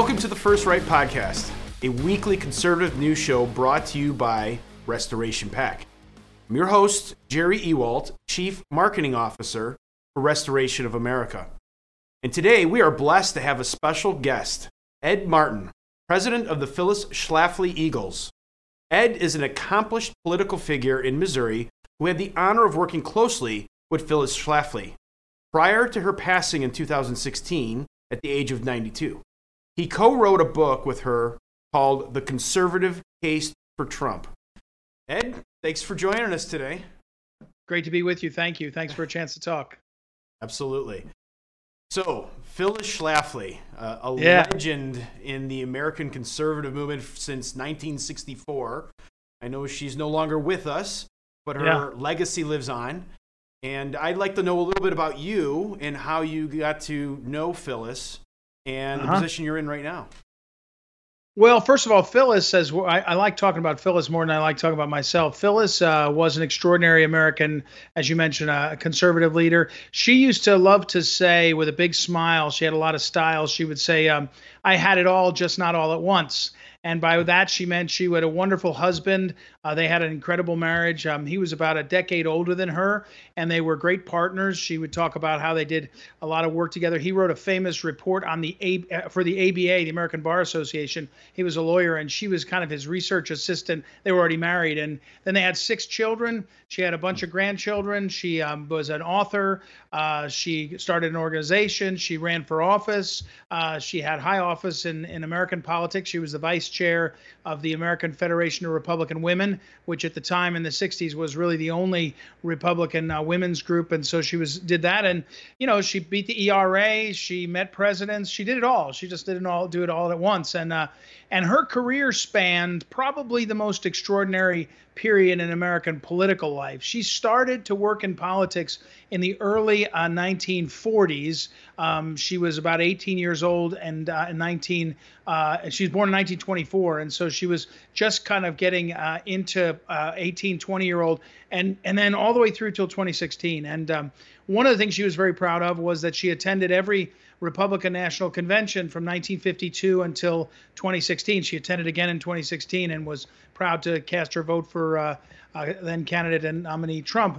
Welcome to the First Right Podcast, a weekly conservative news show brought to you by Restoration PAC. I'm your host, Jerry Ewalt, Chief Marketing Officer for Restoration of America. And today we are blessed to have a special guest, Ed Martin, President of the Phyllis Schlafly Eagles. Ed is an accomplished political figure in Missouri who had the honor of working closely with Phyllis Schlafly prior to her passing in 2016 at the age of 92. He co wrote a book with her called The Conservative Case for Trump. Ed, thanks for joining us today. Great to be with you. Thank you. Thanks for a chance to talk. Absolutely. So, Phyllis Schlafly, uh, a yeah. legend in the American conservative movement since 1964. I know she's no longer with us, but her yeah. legacy lives on. And I'd like to know a little bit about you and how you got to know Phyllis and uh-huh. the position you're in right now. Well, first of all, Phyllis says I, I, like talking about Phyllis more than I like talking about myself. Phyllis uh, was an extraordinary American, as you mentioned, a conservative leader. She used to love to say, with a big smile, she had a lot of style. She would say, um, "I had it all, just not all at once." And by that, she meant she had a wonderful husband. Uh, they had an incredible marriage. Um, he was about a decade older than her, and they were great partners. She would talk about how they did a lot of work together. He wrote a famous report on the a- uh, for the ABA, the American Bar Association. He was a lawyer, and she was kind of his research assistant. They were already married, and then they had six children. She had a bunch of grandchildren. She um, was an author. Uh, she started an organization. She ran for office. Uh, she had high office in, in American politics. She was the vice chair of the American Federation of Republican Women, which at the time in the 60s was really the only Republican uh, women's group. And so she was did that, and you know she beat the ERA. She met presidents. She did it all. She just didn't all do it all at once. And uh, and her career spanned probably the most extraordinary period in American political life. She started to work in politics in the early uh, 1940s. Um, she was about 18 years old and uh, 19. Uh, she was born in 1924, and so she was just kind of getting uh, into uh, 18, 20 year old, and and then all the way through till 2016. And um, one of the things she was very proud of was that she attended every Republican National Convention from 1952 until 2016. She attended again in 2016 and was proud to cast her vote for uh, uh, then candidate and nominee Trump.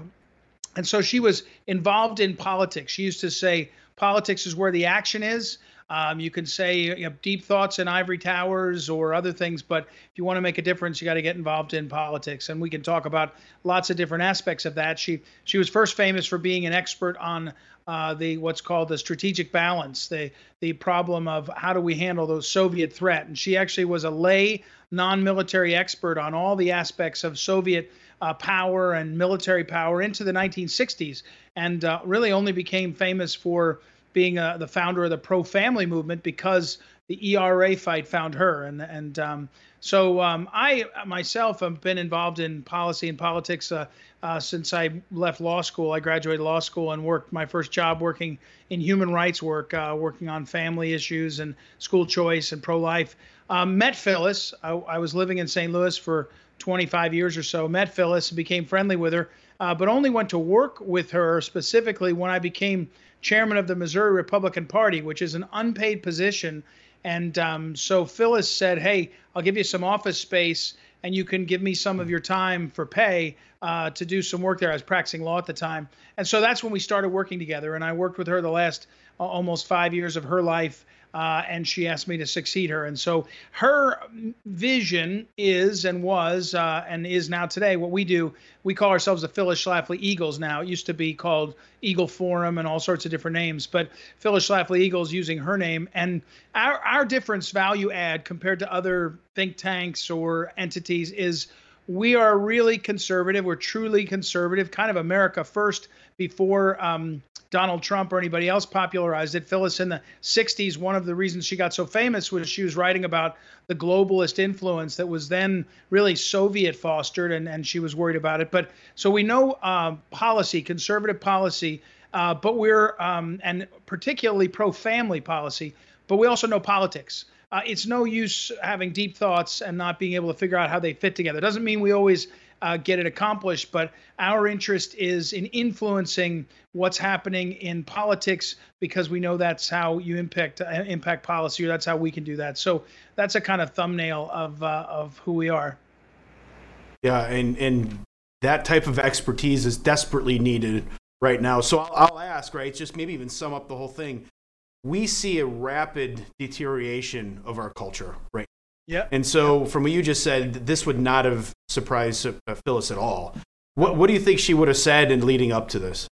And so she was involved in politics. She used to say, politics is where the action is. Um, you can say you deep thoughts in ivory towers or other things, but if you want to make a difference, you got to get involved in politics. And we can talk about lots of different aspects of that. She she was first famous for being an expert on uh, the what's called the strategic balance, the the problem of how do we handle those Soviet threat. And she actually was a lay non-military expert on all the aspects of Soviet uh, power and military power into the 1960s, and uh, really only became famous for being uh, the founder of the pro-family movement because the ERA fight found her. And and um, so um, I myself have been involved in policy and politics uh, uh, since I left law school. I graduated law school and worked my first job working in human rights work, uh, working on family issues and school choice and pro-life. Um, met Phyllis. I, I, was living in St. Louis for 25 years or so. Met Phyllis, and became friendly with her, uh, but only went to work with her specifically when I became chairman of the Missouri Republican Party, which is an unpaid position. And um, so Phyllis said, "Hey, I'll give you some office space." and you can give me some of your time for pay uh, to do some work there. I was practicing law at the time, and so that's when we started working together. And I worked with her the last uh, almost five years of her life uh, and she asked me to succeed her. And so her vision is and was uh, and is now today what we do. We call ourselves the Phyllis Schlafly Eagles now. It used to be called Eagle Forum and all sorts of different names, but Phyllis Schlafly Eagles using her name. And our, our difference value add compared to other think tanks or entities is we are really conservative. We're truly conservative, kind of America first before um, Donald Trump or anybody else popularized it. Phyllis in the 60s, one of the reasons she got so famous was she was writing about the globalist influence that was then really Soviet fostered, and, and she was worried about it. But so we know uh, policy, conservative policy, uh, but we're, um, and particularly pro family policy, but we also know politics. uh, it's no use having deep thoughts and not being able to figure out how they fit together. It doesn't mean we always uh, get it accomplished, but our interest is in influencing what's happening in politics because we know that's how you impact uh, impact policy, or that's how we can do that. So that's a kind of thumbnail of uh, of who we are. Yeah, and and that type of expertise is desperately needed right now. So I'll, I'll ask, right? Just maybe even sum up the whole thing. We see a rapid deterioration of our culture right yeah. And so, from what you just said, this would not have surprised uh, Phyllis at all. What What do you think she would have said in leading up to this?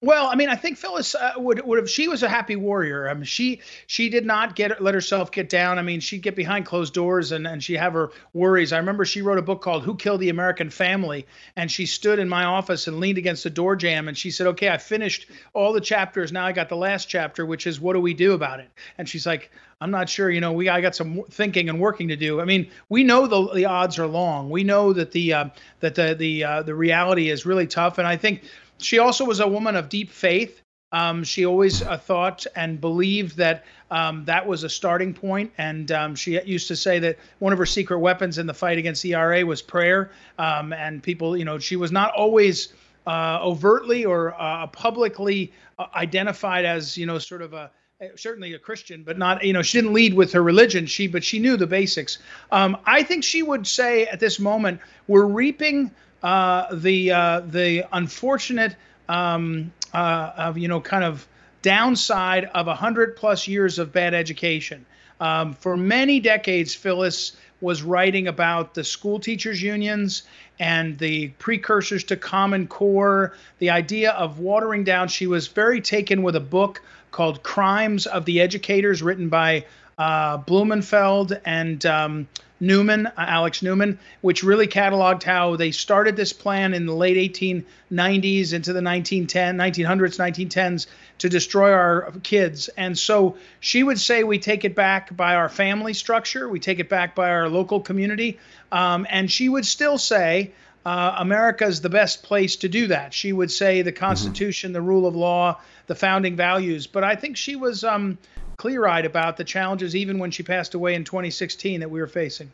Well, I mean, I think Phyllis uh, would would have. She was a happy warrior. I mean, she she did not get let herself get down. I mean, she'd get behind closed doors and and she have her worries. I remember she wrote a book called "Who Killed the American Family," and she stood in my office and leaned against the door jamb and she said, "Okay, I finished all the chapters. Now I got the last chapter, which is what do we do about it?" And she's like, I'm not sure. You know, we I got some thinking and working to do. I mean, we know the the odds are long. We know that the uh, that the the uh, the reality is really tough, and I think she also was a woman of deep faith. Um, she always uh, thought and believed that um, that was a starting point, and um, she used to say that one of her secret weapons in the fight against ERA was prayer. Um, and people, you know, she was not always uh, overtly or uh, publicly uh, identified as, you know, sort of a certainly a Christian, but not you know she didn't lead with her religion. She but she knew the basics. Um, I think she would say at this moment we're reaping uh, the uh, the unfortunate um, uh, of you know kind of downside of a hundred plus years of bad education. Um, for many decades, Phyllis was writing about the school teachers unions and the precursors to Common Core, the idea of watering down. She was very taken with a book called Crimes of the Educators, written by uh, Blumenfeld and um, Newman, uh, Alex Newman, which really cataloged how they started this plan in the late 1890s into the 1910, 1900s, 1910s to destroy our kids. And so she would say we take it back by our family structure, we take it back by our local community. Um, and she would still say uh, America is the best place to do that. She would say the mm-hmm. Constitution, mm-hmm. the rule of law, the founding values. But I think she was. Um, clear eyed about the challenges, even when she passed away in 2016, that we were facing.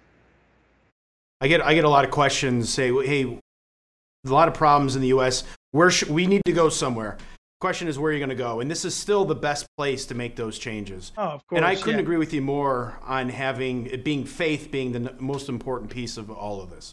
I get I get a lot of questions. Say, hey, a lot of problems in the U.S. Where should, we need to go somewhere. Question is, where are you going to go? And this is still the best place to make those changes. Oh, of course. And I couldn't yeah. agree with you more on having it being faith being the most important piece of all of this.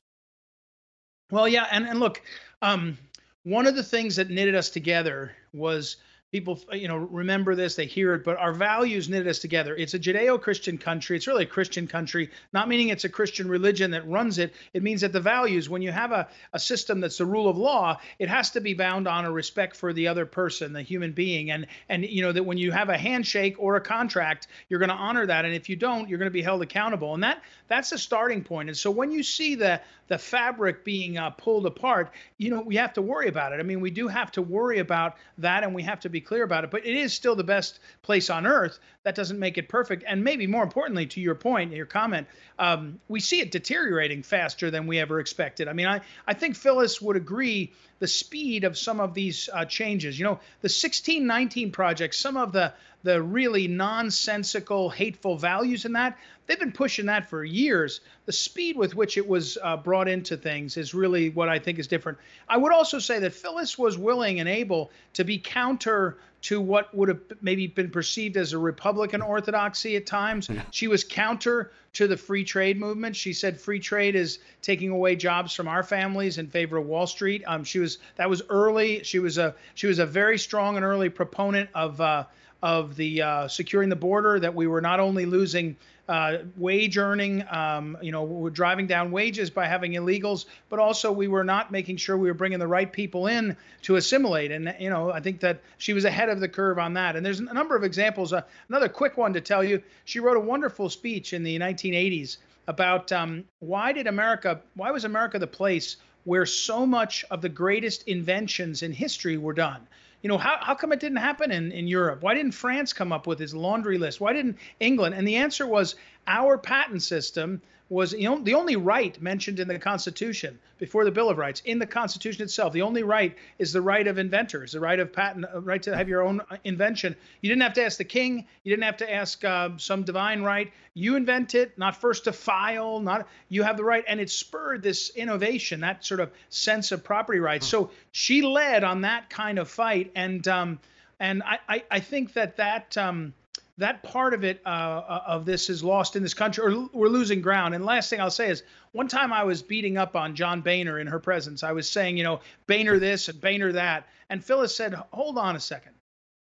Well, yeah, and and look, um, one of the things that knitted us together was people uh, you know remember this they hear it but our values knit us together. It's a judeo-christian country. It's really a christian country not meaning it's a christian religion that runs it. It means that the values when you have a, a system that's the rule of law it has to be bound on a respect for the other person the human being. And and you know that when you have a handshake or a contract you're going to honor that. And if you don't you're going to be held accountable. And that that's a starting point. And so when you see the the fabric being uh, pulled apart you know we have to worry about it i mean we do have to worry about that and we have to be be clear about it. But it is still the best place on earth. That doesn't make it perfect. And maybe more importantly, to your point, your comment, um, we see it deteriorating faster than we ever expected. I mean, I, I think Phyllis would agree the speed of some of these uh, changes. You know, the 1619 project, some of the the really nonsensical, hateful values in that, they've been pushing that for years. The speed with which it was uh, brought into things is really what I think is different. I would also say that Phyllis was willing and able to be counter to what would have maybe been perceived as a Republican orthodoxy at times. She was counter to the free trade movement. She said free trade is taking away jobs from our families in favor of Wall Street. Um, she was that was early. She was a she was a very strong and early proponent of uh, of the uh, securing the border. That we were not only losing uh, wage earning, um, you know, we're driving down wages by having illegals, but also we were not making sure we were bringing the right people in to assimilate. And, you know, I think that she was ahead of the curve on that. And there's a number of examples. Uh, another quick one to tell you she wrote a wonderful speech in the 1980s about um, why did America, why was America the place where so much of the greatest inventions in history were done? You know, how, how come it didn't happen in, in Europe? Why didn't France come up with his laundry list? Why didn't England? And the answer was our patent system was you know, the only right mentioned in the Constitution before the Bill of Rights. In the Constitution itself, the only right is the right of inventors, the right of patent, uh, right to have your own uh, invention. You didn't have to ask the king. You didn't have to ask uh, some divine right. You invent it, not first to file. Not you have the right, and it spurred this innovation, that sort of sense of property rights. So she led on that kind of fight, and um, and I, I, I think that that um, that part of it uh, uh, of this is lost in this country, or we're losing ground. And last thing I'll say is, one time I was beating up on John Boehner in her presence. I was saying, you know, Boehner this and Boehner that, and Phyllis said, "Hold on a second.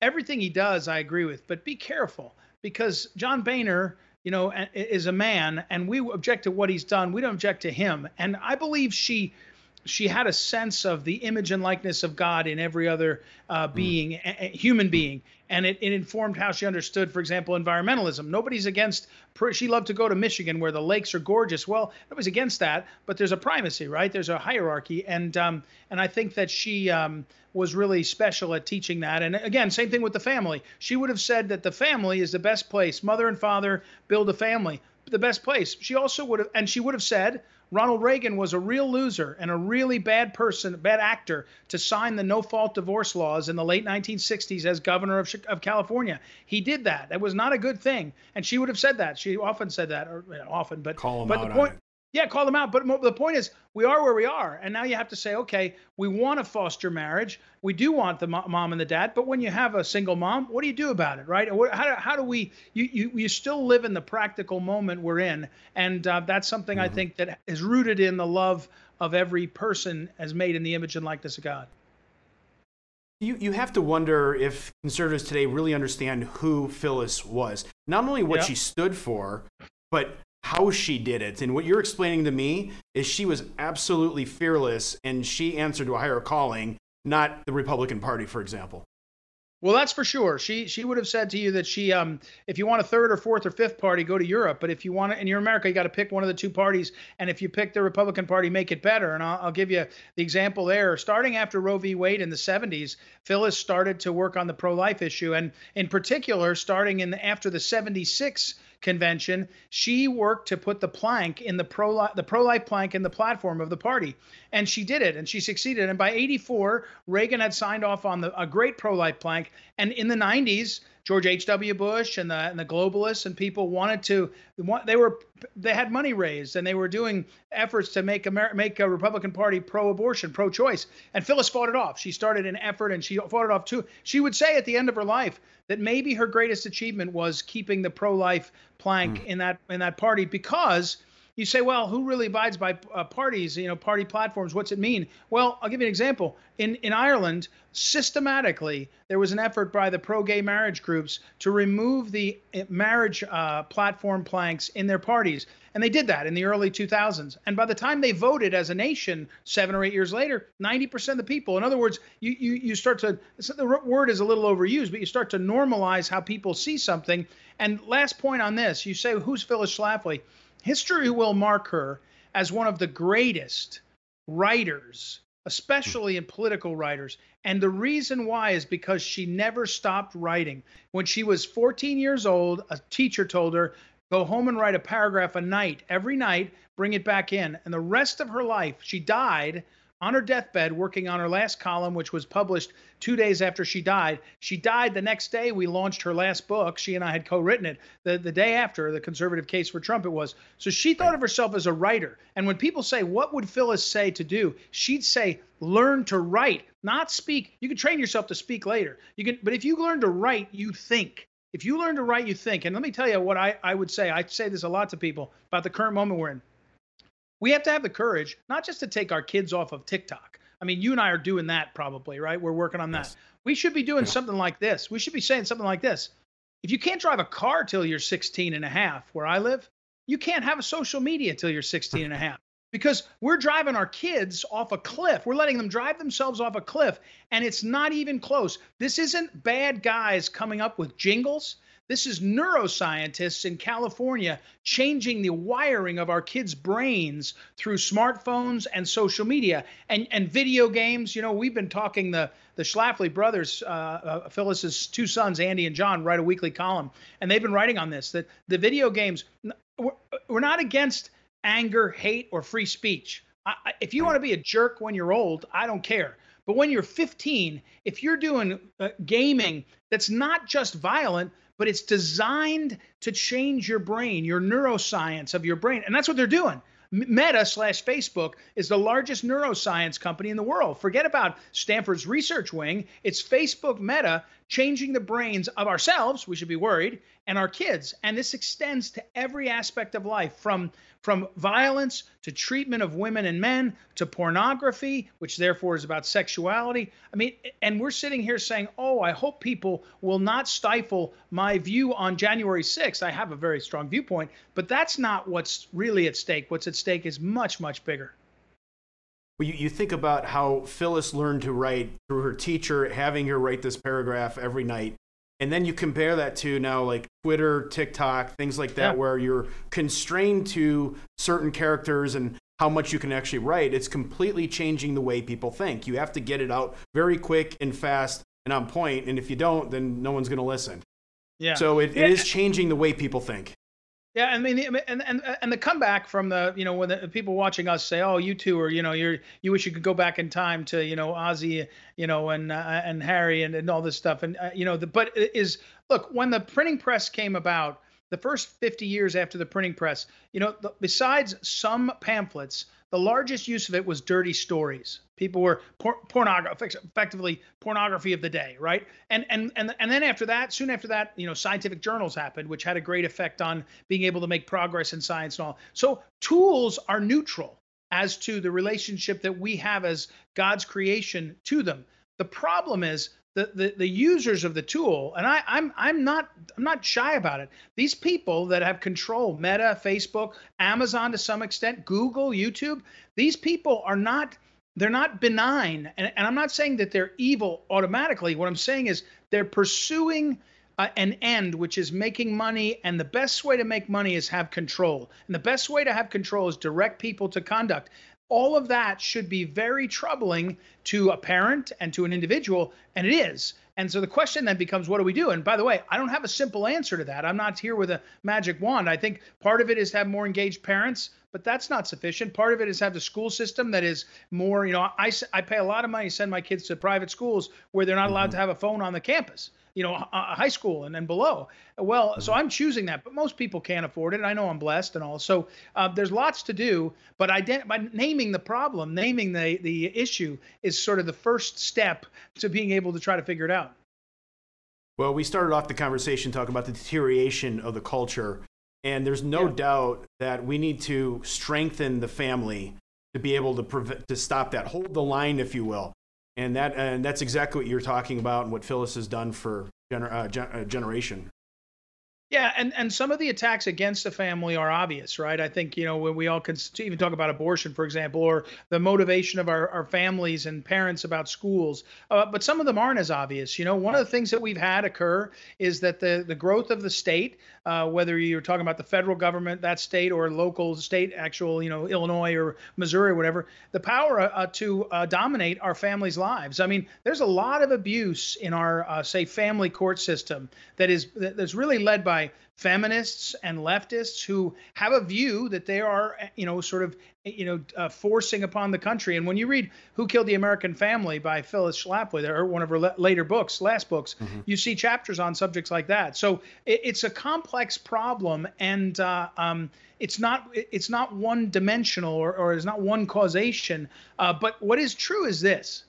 Everything he does, I agree with, but be careful because John Boehner." You know, is a man, and we object to what he's done. We don't object to him. And I believe she she had a sense of the image and likeness of God in every other uh, being, mm. a, a human being, and it, it, informed how she understood, for example, environmentalism. Nobody's against. She loved to go to Michigan where the lakes are gorgeous. Well, nobody's against that, but there's a primacy, right? There's a hierarchy, and um, and I think that she um, was really special at teaching that. And again, same thing with the family. She would have said that the family is the best place. Mother and father build a family the best place. She also would have, and she would have said Ronald Reagan was a real loser and a really bad person, bad actor to sign the no fault divorce laws in the late 1960s as governor of, of California. He did that. That was not a good thing. And she would have said that. She often said that, or often, but, Call him but out the point, yeah, call them out. But the point is, we are where we are, and now you have to say, okay, we want to foster marriage. We do want the mom and the dad, but when you have a single mom, what do you do about it, right? How do, how do we? You, you you still live in the practical moment we're in, and uh, that's something mm-hmm. I think that is rooted in the love of every person as made in the image and likeness of God. You, you have to wonder if conservatives today really understand who Phyllis was. Not only what she stood for, but how she did it. And what you're explaining to me is she was absolutely fearless and she answered to a higher calling, not the Republican Party, for example. Well, that's for sure. She she would have said to you that she, um, if you want a third or fourth or fifth party, go to Europe. But if you want it, and you're America, you got to pick one of the two parties. And if you pick the Republican Party, make it better. And I'll, I'll give you the example there. Starting after Roe v. Wade in the 70s, Phyllis started to work on the pro-life issue, and in particular, starting in the, after the 76 convention, she worked to put the plank in the pro the pro life plank in the platform of the party, and she did it, and she succeeded. And by '84, Reagan had signed off on the, a great pro life plank, and in the '90s, George H.W. Bush and the and the globalists and people wanted to they were they had money raised and they were doing efforts to make Amer- make a Republican Party pro-abortion, pro-choice. And Phyllis fought it off. She started an effort and she fought it off too. She would say at the end of her life that maybe her greatest achievement was keeping the pro-life plank mm. in that in that party because you say, well, who really abides by uh, parties, you know, party platforms? What's it mean? Well, I'll give you an example. In in Ireland, systematically, there was an effort by the pro-gay marriage groups to remove the uh, marriage uh, platform planks in their parties, and they did that in the early 2000s. And by the time they voted as a nation, seven or eight years later, 90% of the people, in other words, you you you start to the word is a little overused, but you start to normalize how people see something. And last point on this, you say, who's Phyllis Schlafly? History will mark her as one of the greatest writers, especially in political writers. And the reason why is because she never stopped writing. When she was 14 years old, a teacher told her, go home and write a paragraph a night, every night, bring it back in. And the rest of her life, she died on her deathbed working on her last column, which was published two days after she died. She died the next day. We launched her last book. She and I had co written it the, the day after the conservative case for Trump, it was. So she thought of herself as a writer. And when people say, What would Phyllis say to do? She'd say, Learn to write, not speak. You can train yourself to speak later. You can, but if you learn to write, you think. If you learn to write, you think. And let me tell you what I, I would say. I say this a lot to people about the current moment we're in we have to have the courage not just to take our kids off of TikTok. I mean, you and I are doing that probably, right? We're working on that. Yes. We should be doing yeah. something like this. We should be saying something like this. If you can't drive a car till you're 16 and a half, where I live, you can't have a social media till you're 16 and a half because we're driving our kids off a cliff. We're letting them drive themselves off a cliff, and it's not even close. This isn't bad guys coming up with jingles. This is neuroscientists in California changing the wiring of our kids' brains through smartphones and social media and, and video games. You know, we've been talking the the Schlafly brothers, uh, uh, Phyllis's two sons, Andy and John, write a weekly column, and they've been writing on this that the video games. We're, we're not against anger, hate, or free speech. I, if you want to be a jerk when you're old, I don't care. But when you're 15, if you're doing uh, gaming that's not just violent, but it's designed to change your brain, your neuroscience of your brain, and that's what they're doing. Meta slash Facebook is the largest neuroscience company in the world. Forget about Stanford's research wing. It's Facebook Meta changing the brains of ourselves, we should be worried, and our kids. And this extends to every aspect of life from, from violence to treatment of women and men to pornography, which therefore is about sexuality. I mean, and we're sitting here saying, oh, I hope people will not stifle my view on January 6th. I have a very strong viewpoint, but that's not what's really at stake. What's at stake is much, much bigger. Well, you, you think about how Phyllis learned to write through her teacher, having her write this paragraph every night. And then you compare that to now like Twitter, TikTok, things like that, yeah. where you're constrained to certain characters and how much you can actually write. It's completely changing the way people think. You have to get it out very quick and fast and on point. And if you don't, then no one's going to listen. Yeah. So it, it is changing the way people think. Yeah, I mean, and and and the comeback from the you know when the people watching us say, oh, you two are you know you're you wish you could go back in time to you know Ozzy, you know, and uh, and Harry and, and all this stuff, and uh, you know, the, but is look when the printing press came about, the first 50 years after the printing press, you know, the, besides some pamphlets, the largest use of it was dirty stories. People were por- pornography, effectively pornography of the day, right? And and and and then after that, soon after that, you know, scientific journals happened, which had a great effect on being able to make progress in science and all. So tools are neutral as to the relationship that we have as God's creation to them. The problem is the, the, the users of the tool, and I, I'm I'm not I'm not shy about it. These people that have control, Meta, Facebook, Amazon to some extent, Google, YouTube, these people are not they're not benign. And, and I'm not saying that they're evil automatically. What I'm saying is they're pursuing uh, an end, which is making money. And the best way to make money is have control. And the best way to have control is direct people to conduct all of that should be very troubling to a parent and to an individual, and it is. And so the question then becomes, what do we do? And by the way, I don't have a simple answer to that. I'm not here with a magic wand. I think part of it is to have more engaged parents, but that's not sufficient. Part of it is have the school system that is more, you know, I, I pay a lot of money to send my kids to private schools where they're not allowed mm-hmm. to have a phone on the campus you know, high school and then below. Well, so mm-hmm. I'm choosing that, but most people can't afford it. I know I'm blessed and all. So uh, there's lots to do, but ident- by naming the problem, naming the the issue is sort of the first step to being able to try to figure it out. Well, we started off the conversation talking about the deterioration of the culture, and there's no yeah. doubt that we need to strengthen the family to be able to prevent to stop that, hold the line, if you will and that and that's exactly what you're talking about and what Phyllis has done for gener- uh, gen- uh, generation. Yeah, and, and some of the attacks against the family are obvious, right? I think, you know, when we all can even talk about abortion, for example, or the motivation of our, our families and parents about schools, uh, but some of them aren't as obvious. You know, one of the things that we've had occur is that the, the growth of the state, uh, whether you're talking about the federal government, that state, or local state, actual, you know, Illinois or Missouri or whatever, the power uh, to uh, dominate our families' lives. I mean, there's a lot of abuse in our, uh, say, family court system that is that's really led by feminists and leftists who have a view that they are, you know, sort of, you know, uh, forcing upon the country. And when you read "Who Killed the American Family" by Phyllis Schlafly, or one of her later books, last books, mm-hmm. you see chapters on subjects like that. So it, it's a complex problem, and uh, um, it's not it's not one dimensional or, or it's not one causation. Uh, but what is true is this: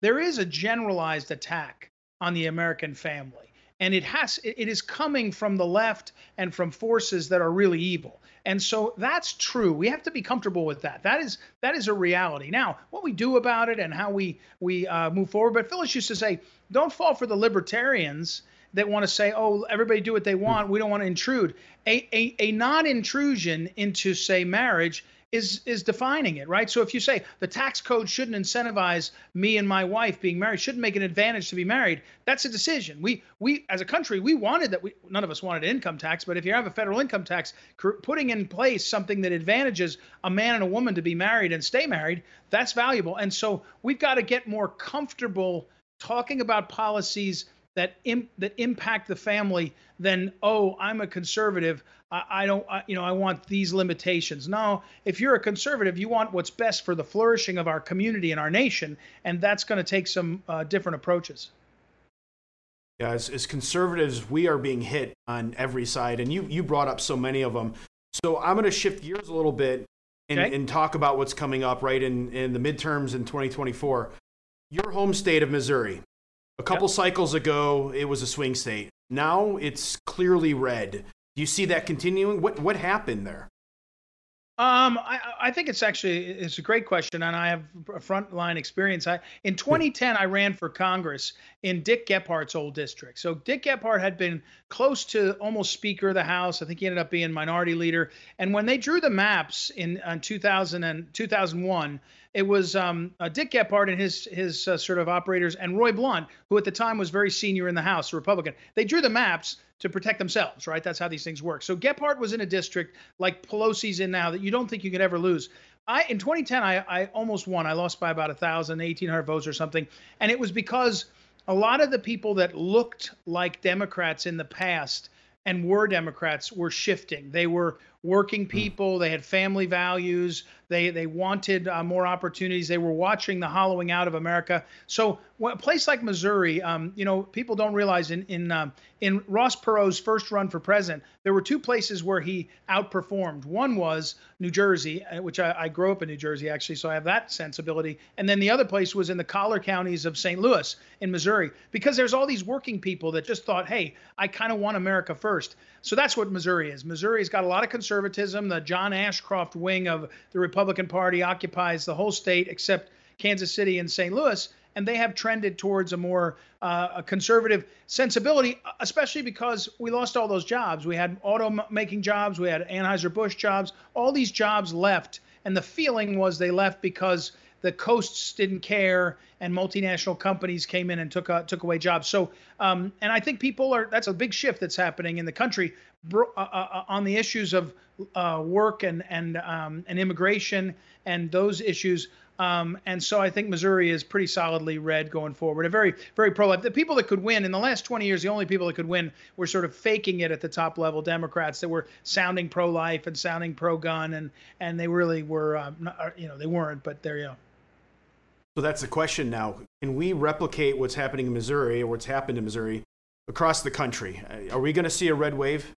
there is a generalized attack on the American family and it has it is coming from the left and from forces that are really evil. And so that's true. We have to be comfortable with that. That is that is a reality. Now what we do about it and how we we uh, move forward but phyllis used to say don't fall for the libertarians that want to say oh everybody do what they want. We don't want to intrude. A, a, a non-intrusion into say marriage is is defining it, right? So if you say the tax code shouldn't incentivize me and my wife being married, shouldn't make an advantage to be married, that's a decision. We we as a country we wanted that we none of us wanted income tax, but if you have a federal income tax, putting in place something that advantages a man and a woman to be married and stay married, that's valuable. And so we've got to get more comfortable talking about policies that Im- that impact the family than oh I'm a conservative I, I don't, I, you know, I want these limitations. No, if you're a conservative, you want what's best for the flourishing of our community and our nation, and that's going to take some uh, different approaches. Yeah, as, as conservatives, we are being hit on every side, and you you brought up so many of them. So I'm going to shift gears a little bit and, okay. and talk about what's coming up right in, in the midterms in 2024. Your home state of Missouri. A couple yep. cycles ago, it was a swing state. Now it's clearly red. Do you see that continuing? What what happened there? Um, I, I think it's actually it's a great question, and I have a frontline experience. I in 2010 I ran for Congress in Dick Gephardt's old district. So Dick Gephardt had been close to almost Speaker of the House. I think he ended up being Minority Leader. And when they drew the maps in, in 2000 and 2001, it was um, uh, Dick Gephardt and his his uh, sort of operators, and Roy Blunt, who at the time was very senior in the House, a Republican. They drew the maps to protect themselves, right? That's how these things work. So Gephardt was in a district like Pelosi's in now that you don't think you could ever lose. I in 2010 I, I almost won. I lost by about a thousand, 1,800 votes or something, and it was because a lot of the people that looked like Democrats in the past and were Democrats were shifting. They were working hmm. people. They had family values. They they wanted uh, more opportunities. They were watching the hollowing out of America. So a place like Missouri, um, you know, people don't realize in in um, in Ross Perot's first run for president, there were two places where he outperformed. One was New Jersey, uh, which I, I grew up in New Jersey actually, so I have that sensibility. And then the other place was in the collar counties of St. Louis in Missouri, because there's all these working people that just thought, hey, I kind of want America first. So that's what Missouri is. Missouri's got a lot of conservatism. The John Ashcroft wing of the Republican Party occupies the whole state except Kansas City and St. Louis and they have trended towards a more uh, a conservative sensibility, especially because we lost all those jobs. We had auto making jobs, we had Anheuser Busch jobs. All these jobs left, and the feeling was they left because the coasts didn't care and multinational companies came in and took uh, took away jobs. So, um, and I think people are that's a big shift that's happening in the country bro- uh, uh, uh on the issues of uh, work and and um, and immigration and those issues. Um, and so I think Missouri is pretty solidly red going forward. A very, very pro-life. The people that could win in the last 20 years, the only people that could win were sort of faking it at the top level. Democrats that were sounding pro-life and sounding pro-gun, and and they really were, uh, not, uh, you know, they weren't, but they're, you know. So that's the question now. Can we replicate what's happening in Missouri or what's happened in Missouri across the country? Are we going to see a red wave?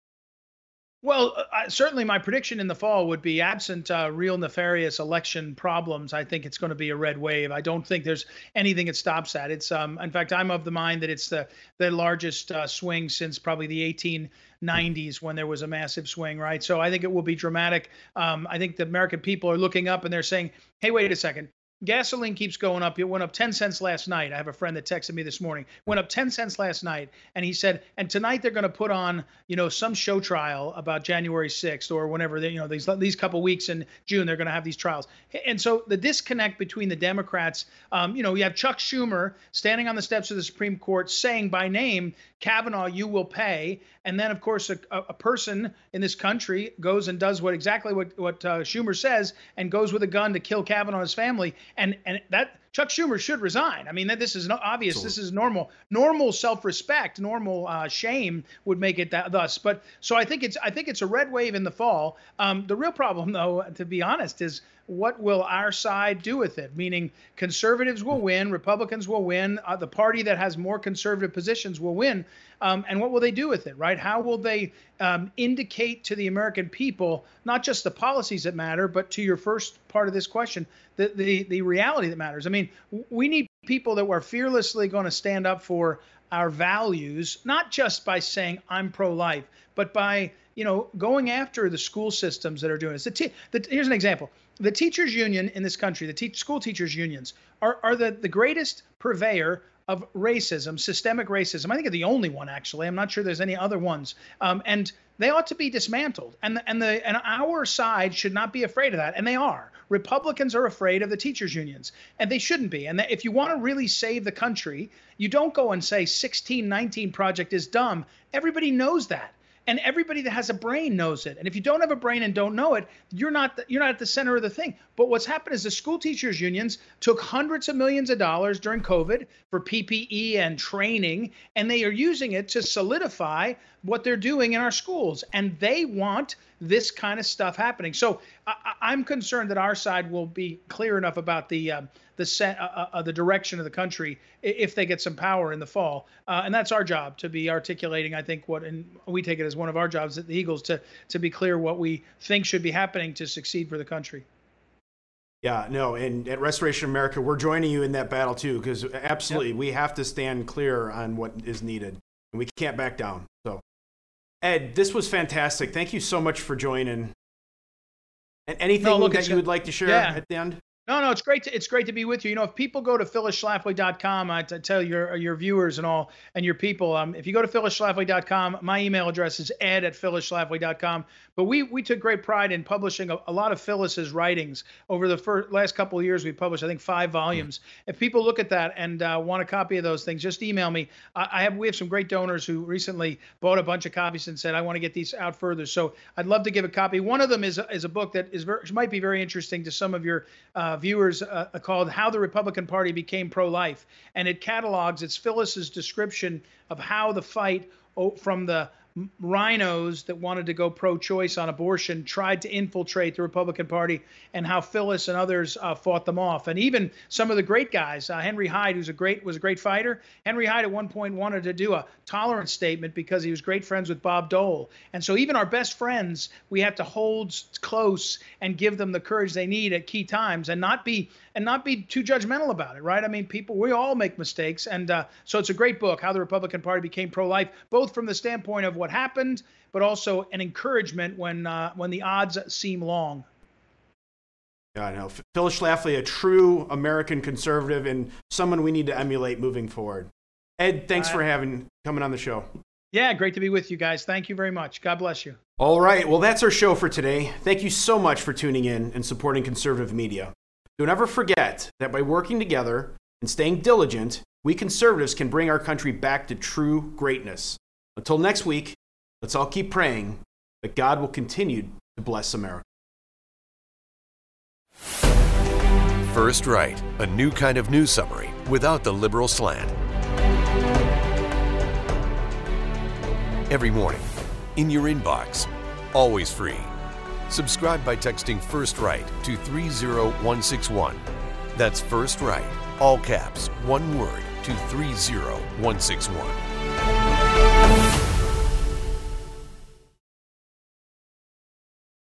Well, uh, certainly my prediction in the fall would be absent uh, real nefarious election problems. I think it's going to be a red wave. I don't think there's anything that stops that. It's, um, in fact, I'm of the mind that it's the the largest uh, swing since probably the 1890s when there was a massive swing, right? So I think it will be dramatic. Um, I think the American people are looking up and they're saying, "Hey, wait a second gasoline keeps going up. It went up 10 cents last night. I have a friend that texted me this morning. Went up 10 cents last night, and he said, and tonight they're going to put on, you know, some show trial about January 6th or whenever they, you know, these these couple weeks in June they're going to have these trials. And so the disconnect between the Democrats, um, you know, you have Chuck Schumer standing on the steps of the Supreme Court saying by name, Kavanaugh, you will pay, and then of course a, a person in this country goes and does what exactly what what uh, Schumer says and goes with a gun to kill Kavanaugh's family and and that Chuck Schumer should resign. I mean, this is obvious. Absolutely. This is normal. Normal self-respect, normal uh, shame would make it that thus. But so I think it's I think it's a red wave in the fall. Um, the real problem, though, to be honest, is what will our side do with it? Meaning, conservatives will win, Republicans will win, uh, the party that has more conservative positions will win. Um, and what will they do with it, right? How will they um, indicate to the American people not just the policies that matter, but to your first part of this question, the the, the reality that matters? I mean, we need people that were fearlessly going to stand up for our values, not just by saying I'm pro-life, but by you know going after the school systems that are doing this. The t- the, here's an example: the teachers union in this country, the te- school teachers unions, are are the the greatest purveyor of racism, systemic racism. I think they're the only one actually. I'm not sure there's any other ones. Um, and they ought to be dismantled. And the, and the and our side should not be afraid of that. And they are. Republicans are afraid of the teachers unions, and they shouldn't be. And if you want to really save the country, you don't go and say 1619 project is dumb. Everybody knows that. And everybody that has a brain knows it. And if you don't have a brain and don't know it, you're not the, you're not at the center of the thing. But what's happened is the school teachers unions took hundreds of millions of dollars during COVID for PPE and training, and they are using it to solidify what they're doing in our schools. And they want this kind of stuff happening. So I, am concerned that our side will be clear enough about the uh, the set uh, uh, uh, the direction of the country if they get some power in the fall, uh, and that's our job to be articulating. I think what and we take it as one of our jobs at the Eagles to to be clear what we think should be happening to succeed for the country. Yeah, no, and at Restoration America, we're joining you in that battle too, because absolutely yep. we have to stand clear on what is needed, and we can't back down. Ed, this was fantastic. Thank you so much for joining. And anything no, look, that you would like to share yeah. at the end? No, no, it's great. To, it's great to be with you. You know, if people go to phyllisschlafly.com, I tell your your viewers and all and your people, um, if you go to phyllisschlafly.com, my email address is ed at phyllisschlafly.com. But we we took great pride in publishing a, a lot of Phyllis's writings over the first, last couple of years. We published, I think, five volumes. Mm-hmm. If people look at that and uh, want a copy of those things, just email me. I, I, have we have some great donors who recently bought a bunch of copies and said I want to get these out further. So I'd love to give a copy. One of them is is a book that is very, might be very interesting to some of your uh, viewers uh, called How the Republican Party Became Pro Life. And it catalogs, it's Phyllis's description of how the fight from the RINOs that wanted to go pro-choice on abortion tried to infiltrate the Republican Party, and how Phyllis and others uh, fought them off. And even some of the great guys, uh, Henry Hyde, who's a great was a great fighter. Henry Hyde at one point wanted to do a tolerance statement because he was great friends with Bob Dole. And so even our best friends, we have to hold close and give them the courage they need at key times, and not be and not be too judgmental about it, right? I mean, people, we all make mistakes, and uh, so it's a great book, How the Republican Party Became Pro-Life, both from the standpoint of what happened, but also an encouragement when uh, when the odds seem long. Yeah, I know. Phyllis Schlafly, a true American conservative and someone we need to emulate moving forward. Ed, thanks uh, for having coming on the show. Yeah, great to be with you guys. Thank you very much. God bless you. All right. Well, that's our show for today. Thank you so much for tuning in and supporting conservative media. Don't ever forget that by working together and staying diligent, we conservatives can bring our country back to true greatness. Until next week, let's all keep praying that God will continue to bless America. First Right, a new kind of news summary without the liberal slant. Every morning, in your inbox, always free Subscribe by texting First Right to 30161. That's First Right, all caps, one word, to 30161.